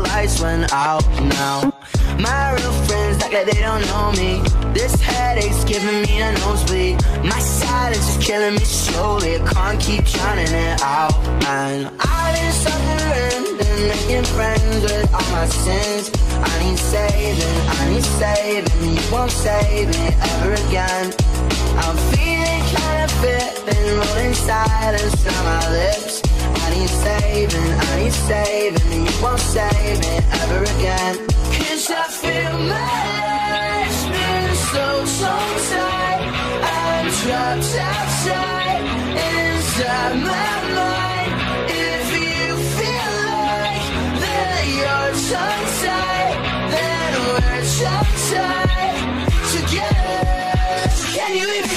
lights went out now. My real friends act like they don't know me. This headache's giving me a nosebleed. My silence is killing me slowly. I can't keep drowning it out. And I've been suffering and making friends with all my sins. I need saving, I need saving. You won't save me ever again. I'm feeling kind of fit, been rolling silence on my lips. Need saving, I need saving. and You won't save me ever again. Cause I feel my life's been so, so tight. I'm trapped outside, inside my mind. If you feel like that you're tongue tied, then we're tongue tied together. Can you even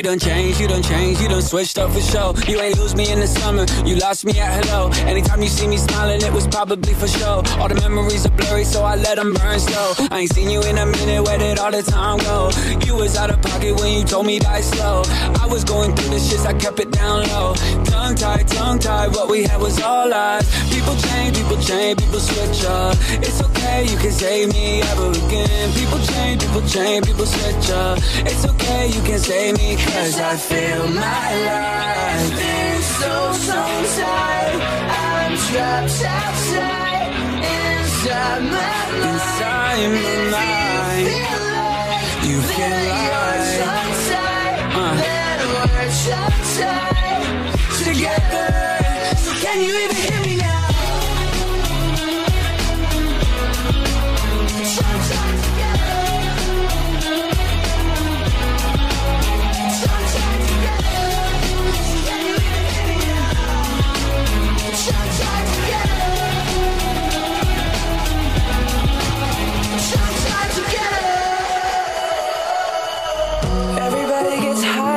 You done changed, you done changed, you done switched up for show. You ain't lose me in the summer, you lost me at hello. Anytime you see me smiling, it was probably for show. All the memories are blurry, so I let them burn slow. I ain't seen you in a minute, where did all the time go? You was out of pocket when you told me die slow. I was going through the shits, I kept it down low. Tongue tied, tongue tied, what we had was all lies. People change, people change, people switch up. It's okay, you can save me ever again. People change, people change, people switch up. It's okay, you can save me, cause I feel my life. been so, so tight. I'm trapped outside, inside my mind. Inside my mind. Feel like You feel that you're like tongue-tied, Uh. that we're tongue-tied together. So can you even hear me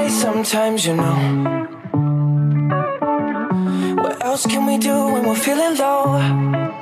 sometimes, you know. What else can we do when we're feeling low?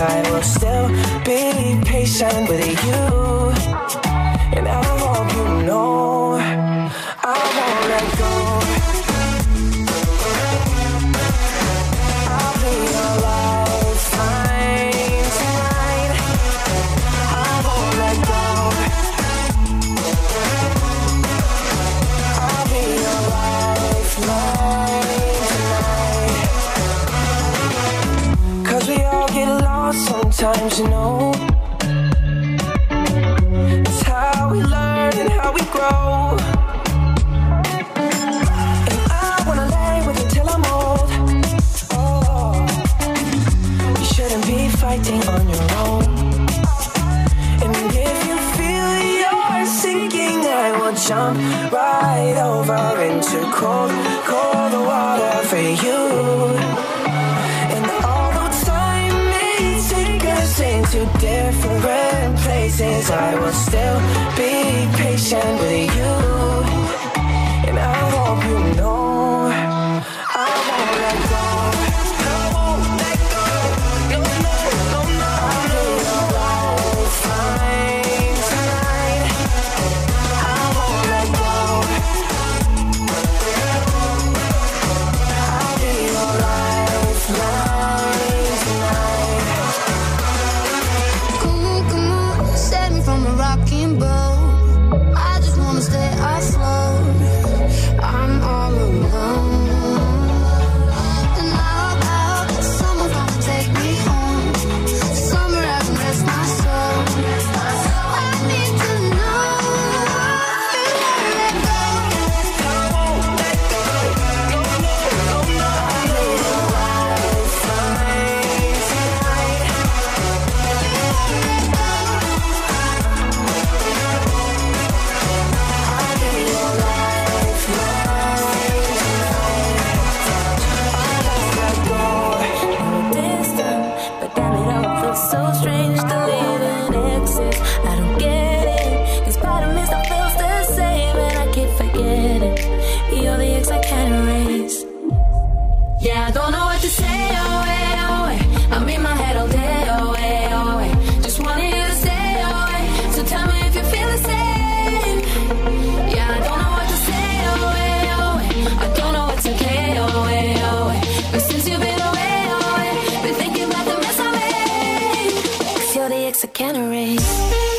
I will still be patient with you. Sometimes, you know. Patient with you. sticks, I can erase.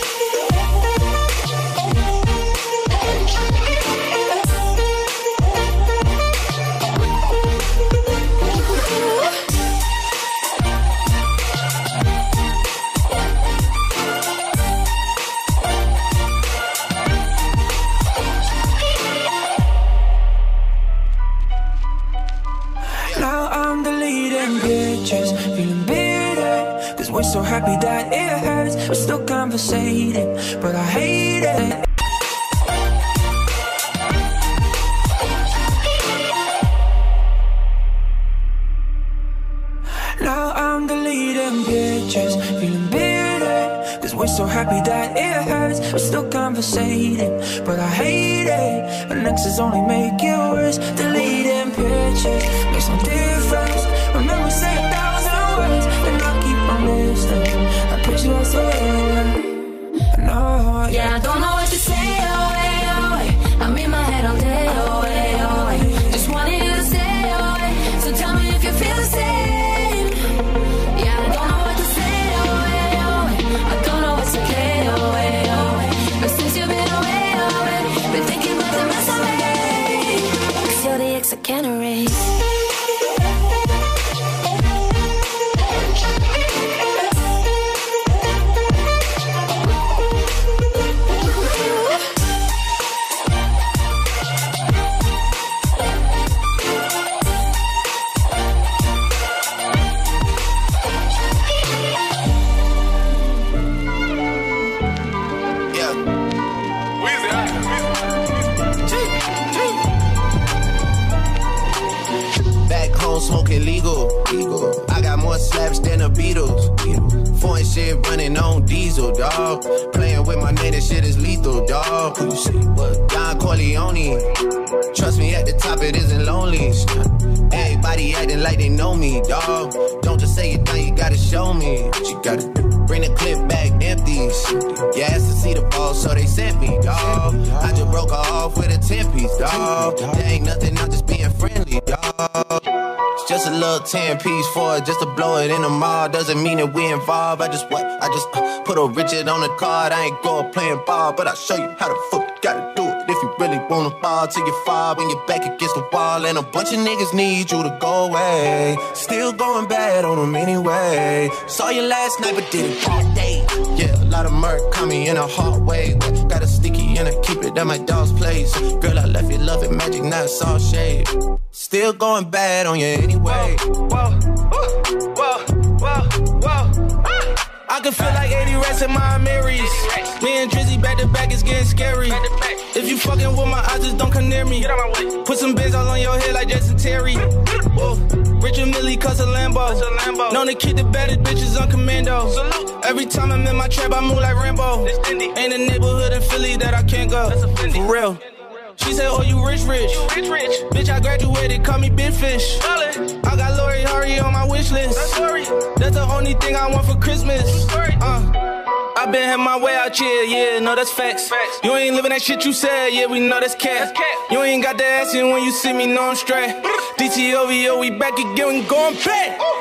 Exes only make it worse. Deleting pictures makes no difference. Remember, say a thousand words, and I'll keep on listening. I picture us forever. No, Yeah, I don't Everybody acting like they know me, dog. Don't just say it now, you gotta show me what you gotta do. Bring the clip back empty. You asked to see the ball, so they sent me, dog. I just broke off with a 10 piece, dog. There ain't nothing, I'm just being friendly, dog. Just a little 10 piece for it, just to blow it in the mall. Doesn't mean that we involved. I just what? I just uh, put a Richard on the card. I ain't going playing ball, but I'll show you how the fuck you gotta do it. If you really wanna ball till you fall when you're back against the wall. And a bunch of niggas need you to go away. Still going bad on them anyway. Saw you last night, but did it all day. Yeah, a lot of murk coming in a hard way. Got a sticky and I keep it at my dog's place. Girl, I left you loving magic, now it's all shade. Still going bad on you anyway. Whoa, whoa, whoa, whoa, whoa. I can feel like 80 rats in my Marys. Me and Drizzy back to back, it's getting scary. If you fucking with my eyes, just don't come near me. Put some bins all on your head like Jason Terry. Whoa. Richard Mille cuss a Lambo. Known to keep the baddest bitches on commando. Every time I'm in my trap, I move like Rambo. Ain't a neighborhood in Philly that I can't go. For real. She said, Oh, you rich, rich. rich, rich. Bitch, I graduated, call me Big Fish. I got Lori Harvey on my wish list. That's that's the only thing I want for Christmas. Uh. I been had my way out here, yeah, no, that's facts. facts. You ain't living that shit you said, yeah, we know that's cat. You ain't got the action when you see me, know I'm straight. DTOVO, we back again, we going back. It's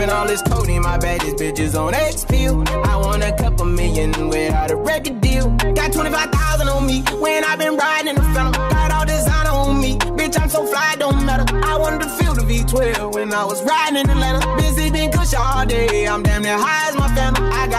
Sipping all this codeine, my bag, baddest bitches on X pill. I want a couple million without a record deal. Got 25,000 on me when i been riding in the phantom. Got all designer on me. Bitch, I'm so fly, don't matter. I wanted to feel the V12 when I was riding in Atlanta. Busy been kush all day. I'm damn near high as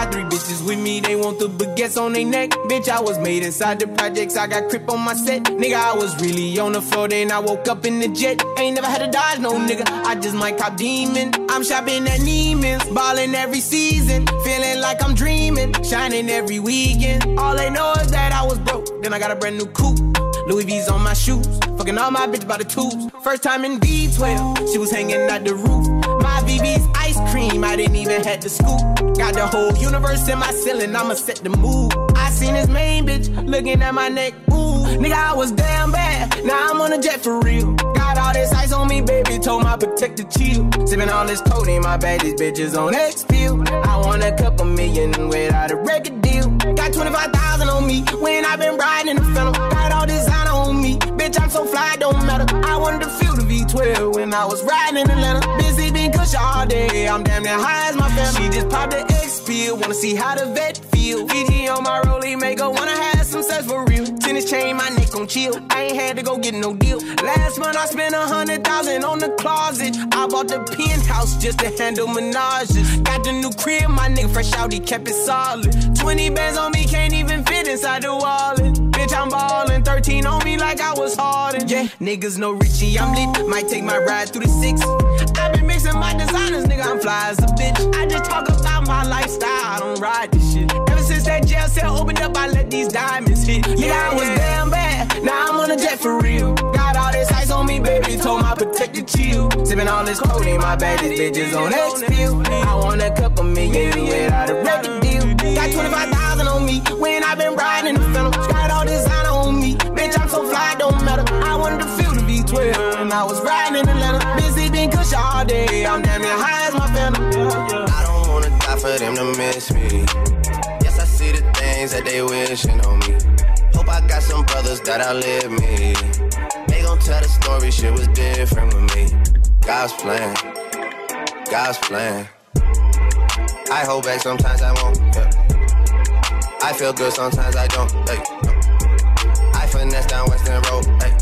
got three bitches with me, they want the baguettes on their neck. Bitch, I was made inside the projects. I got crip on my set. Nigga, I was really on the floor, then I woke up in the jet. Ain't never had to dodge no nigga. I just might cop demon. I'm shopping at Neiman's, ballin' every season. Feeling like I'm dreaming, shining every weekend. All they know is that I was broke. Then I got a brand new coupe. Louis V's on my shoes. Fucking all my bitch by the tubes. First time in B12, she was hanging at the roof. My VV's ice have to scoop. Got the whole universe in my ceiling, I'ma set the mood. I seen this main bitch looking at my neck. Ooh, nigga, I was damn bad. Now I'm on a jet for real. Got all this ice on me, baby. Told my protector chill. Sipping all this codeine, my baddest bitches on X pill. I want a couple million without a record deal. Got 25,000 on me when i been riding in the phantom. Got all designer on me. Bitch, Bitch, I'm so fly, don't matter. I wanted to feel the V12 when I was riding in Atlanta. Busy all day. I'm damn near high as my family. She just popped the X pill. Wanna see how the vet feel. Fiji on my rollie, make her wanna have some sex for real. Tennis chain, my neck on chill. I ain't had to go get no deal. Last month I spent a hundred thousand on the closet. I bought the penthouse just to handle menages. Got the new crib, my nigga fresh out, he kept it solid. 20 bands on me, can't even fit inside the wallet. Bitch, I'm ballin', 13 on me like I was Harden'. Niggas know Richie, I'm lit. Might take my ride through the six. i been mixing my designers, nigga, I'm fly as a bitch. I just talk about my lifestyle, I don't ride this shit. Ever since that jail cell opened up, I let these diamonds hit. Yeah, I was damn bad, now I'm on a jet for real. Got all this ice on me, baby, told my protector chill. Sippin' all this codeine, my bad, this bitches on X pill. I want a couple million without a record deal. Got 25,000 on me when i been riding the film. 12. And I was riding in Atlanta, busy being cush all day. I'm damn near high as my family. I don't wanna die for them to miss me. Yes, I see the things that they wishing on me. Hope I got some brothers that outlive me. They gon' tell the story, shit was different with me. God's plan, God's plan. I hold back sometimes I won't. Yeah. I feel good sometimes I don't. Hey. I finesse down Weston Road. Hey.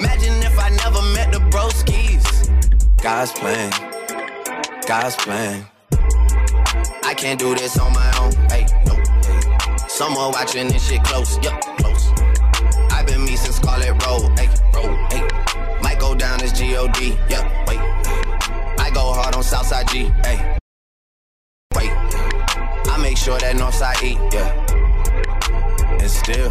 Imagine if I never met the broskies. God's plan, God's plan. I can't do this on my own. Hey, no. Someone watching this shit close, yup, close. I've been me since Scarlett Road, hey, road, hey. Might go down as G-O-D, yup, wait. I go hard on Southside G, hey. Wait, I make sure that Northside E, yeah. And still,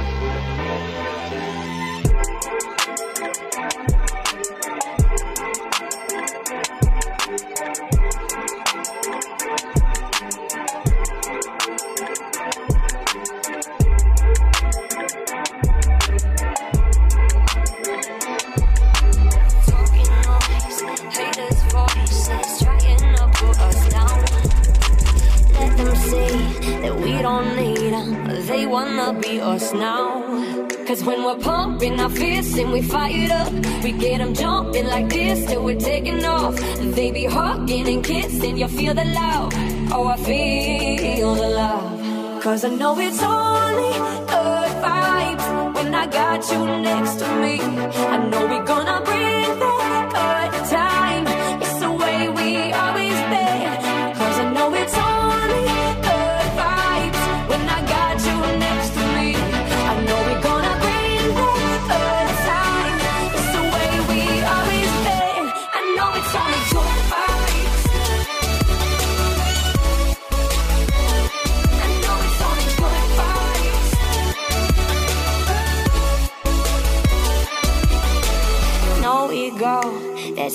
Pumping our fists and we fire up, we get them jumping like this till we're taking off. They be hugging and kissing, you feel the love. Oh, I feel the love. Cause I know it's only good vibes when I got you next to me. I know we're gonna bring that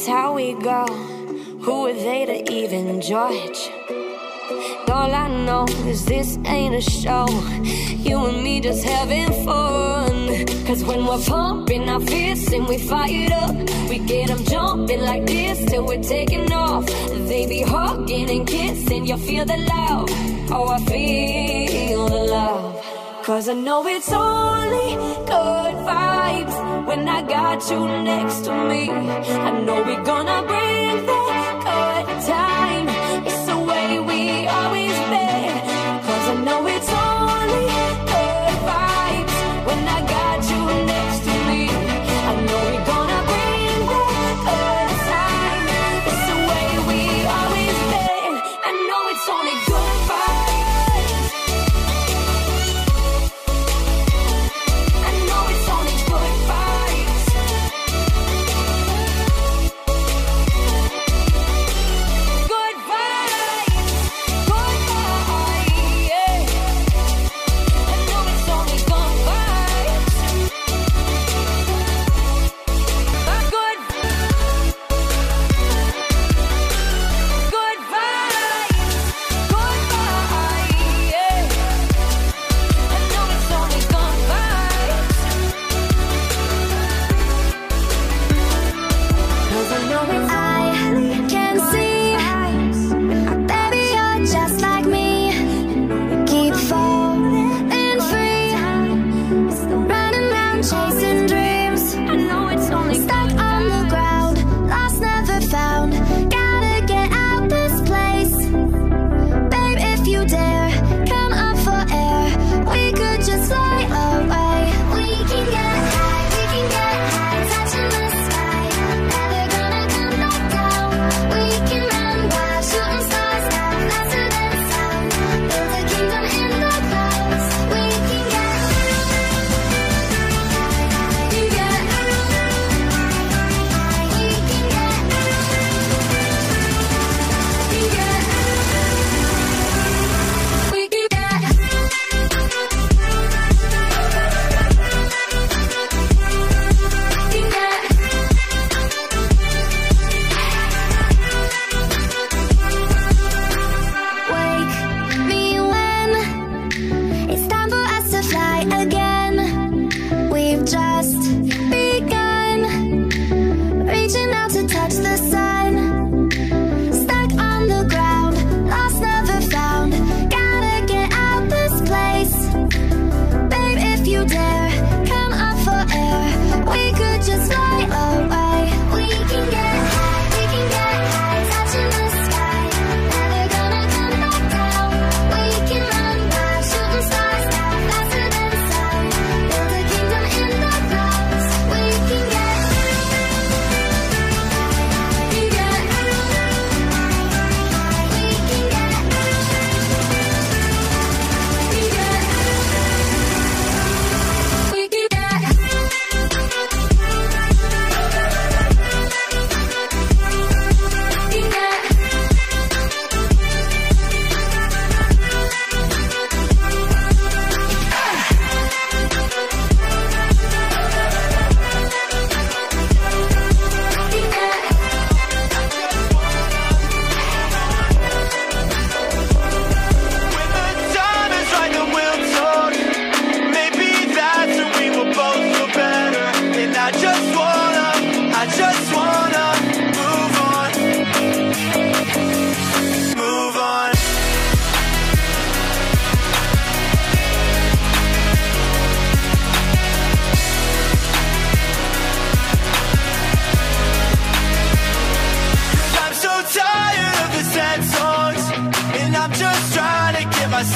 how we go. Who are they to even judge? All I know is this ain't a show. You and me just having fun. Cause when we're pumping our fists and we fired up, we get them jumping like this till we're taking off. They be hugging and kissing, you feel the love. Oh, I feel the love. Cause I know it's only good vibes when I got you next to me. I know we're gonna bring the good times.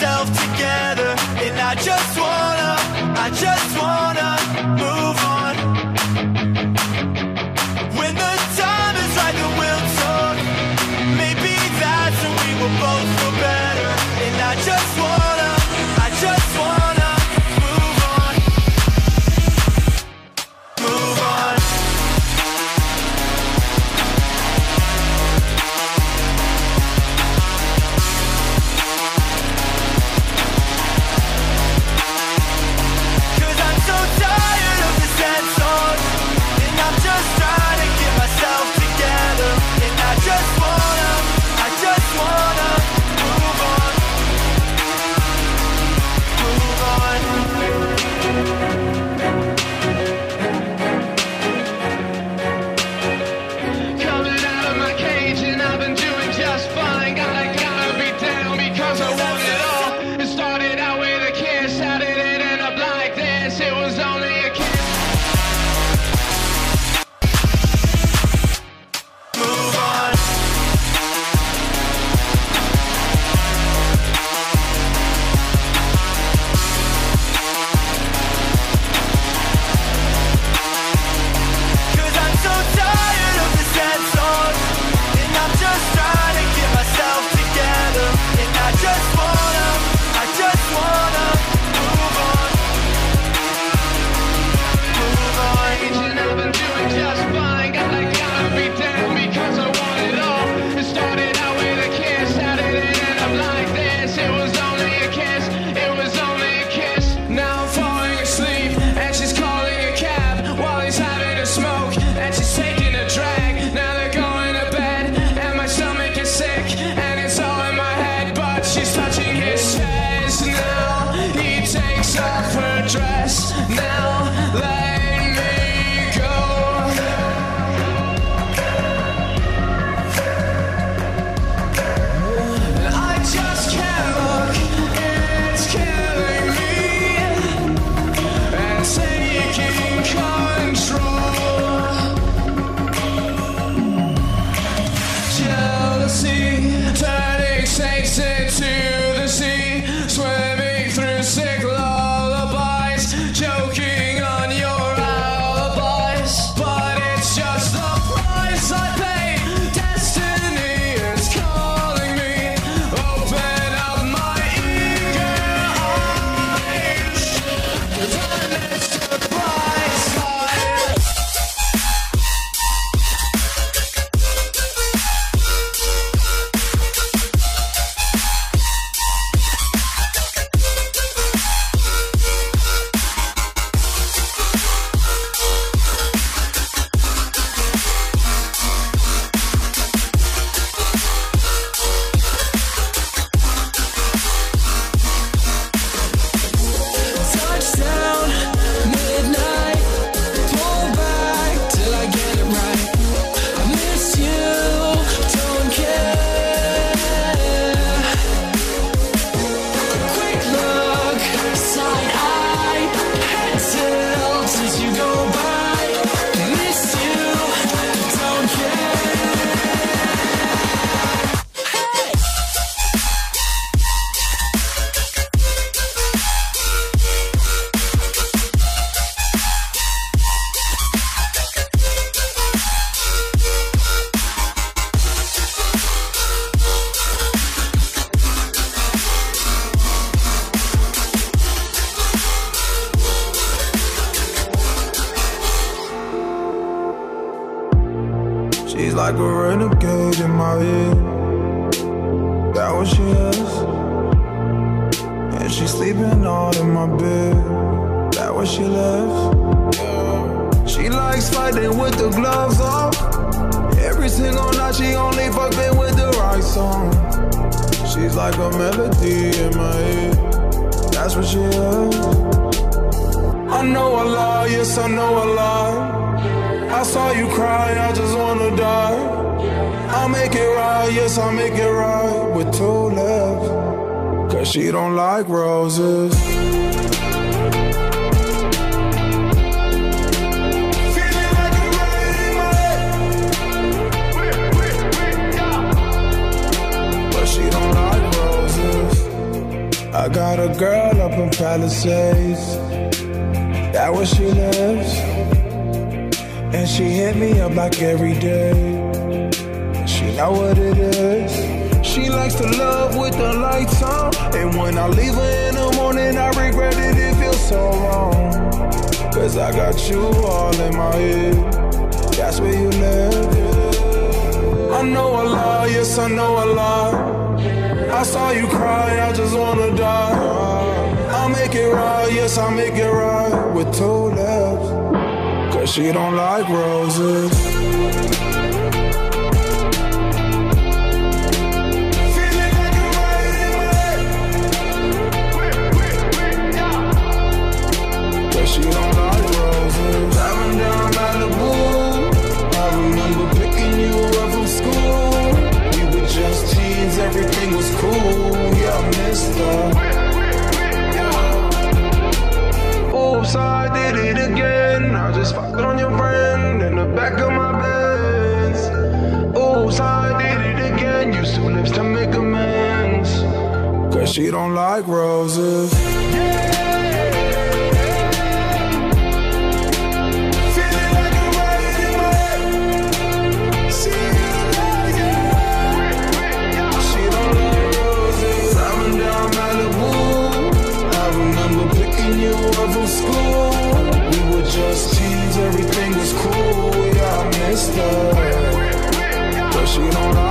myself together, and I just wanna, I just wanna. With the gloves off. Every single night she only fucking with the right song. She's like a melody in my head. That's what she is. I know I lie, yes I know I lie. I saw you cry, I just wanna die. I'll make it right, yes I'll make it right with two lips. Cause she don't like roses. I got a girl up in Palisades. That where she lives. And she hit me up like every day. She know what it is. She likes to love with the lights on. And when I leave her in the morning, I regret it. It feels so wrong. Cause I got you all in my head. That's where you live. I know I lie, yes, I know I lie. I saw you cry, I just wanna die. I'll make it right, yes, I'll make it right with two lips. Cause she don't like roses. Just fucked on your friend in the back of my Benz. Oops, I did it again. Used two lips to make amends. Cause she don't like roses. Feeling But she don't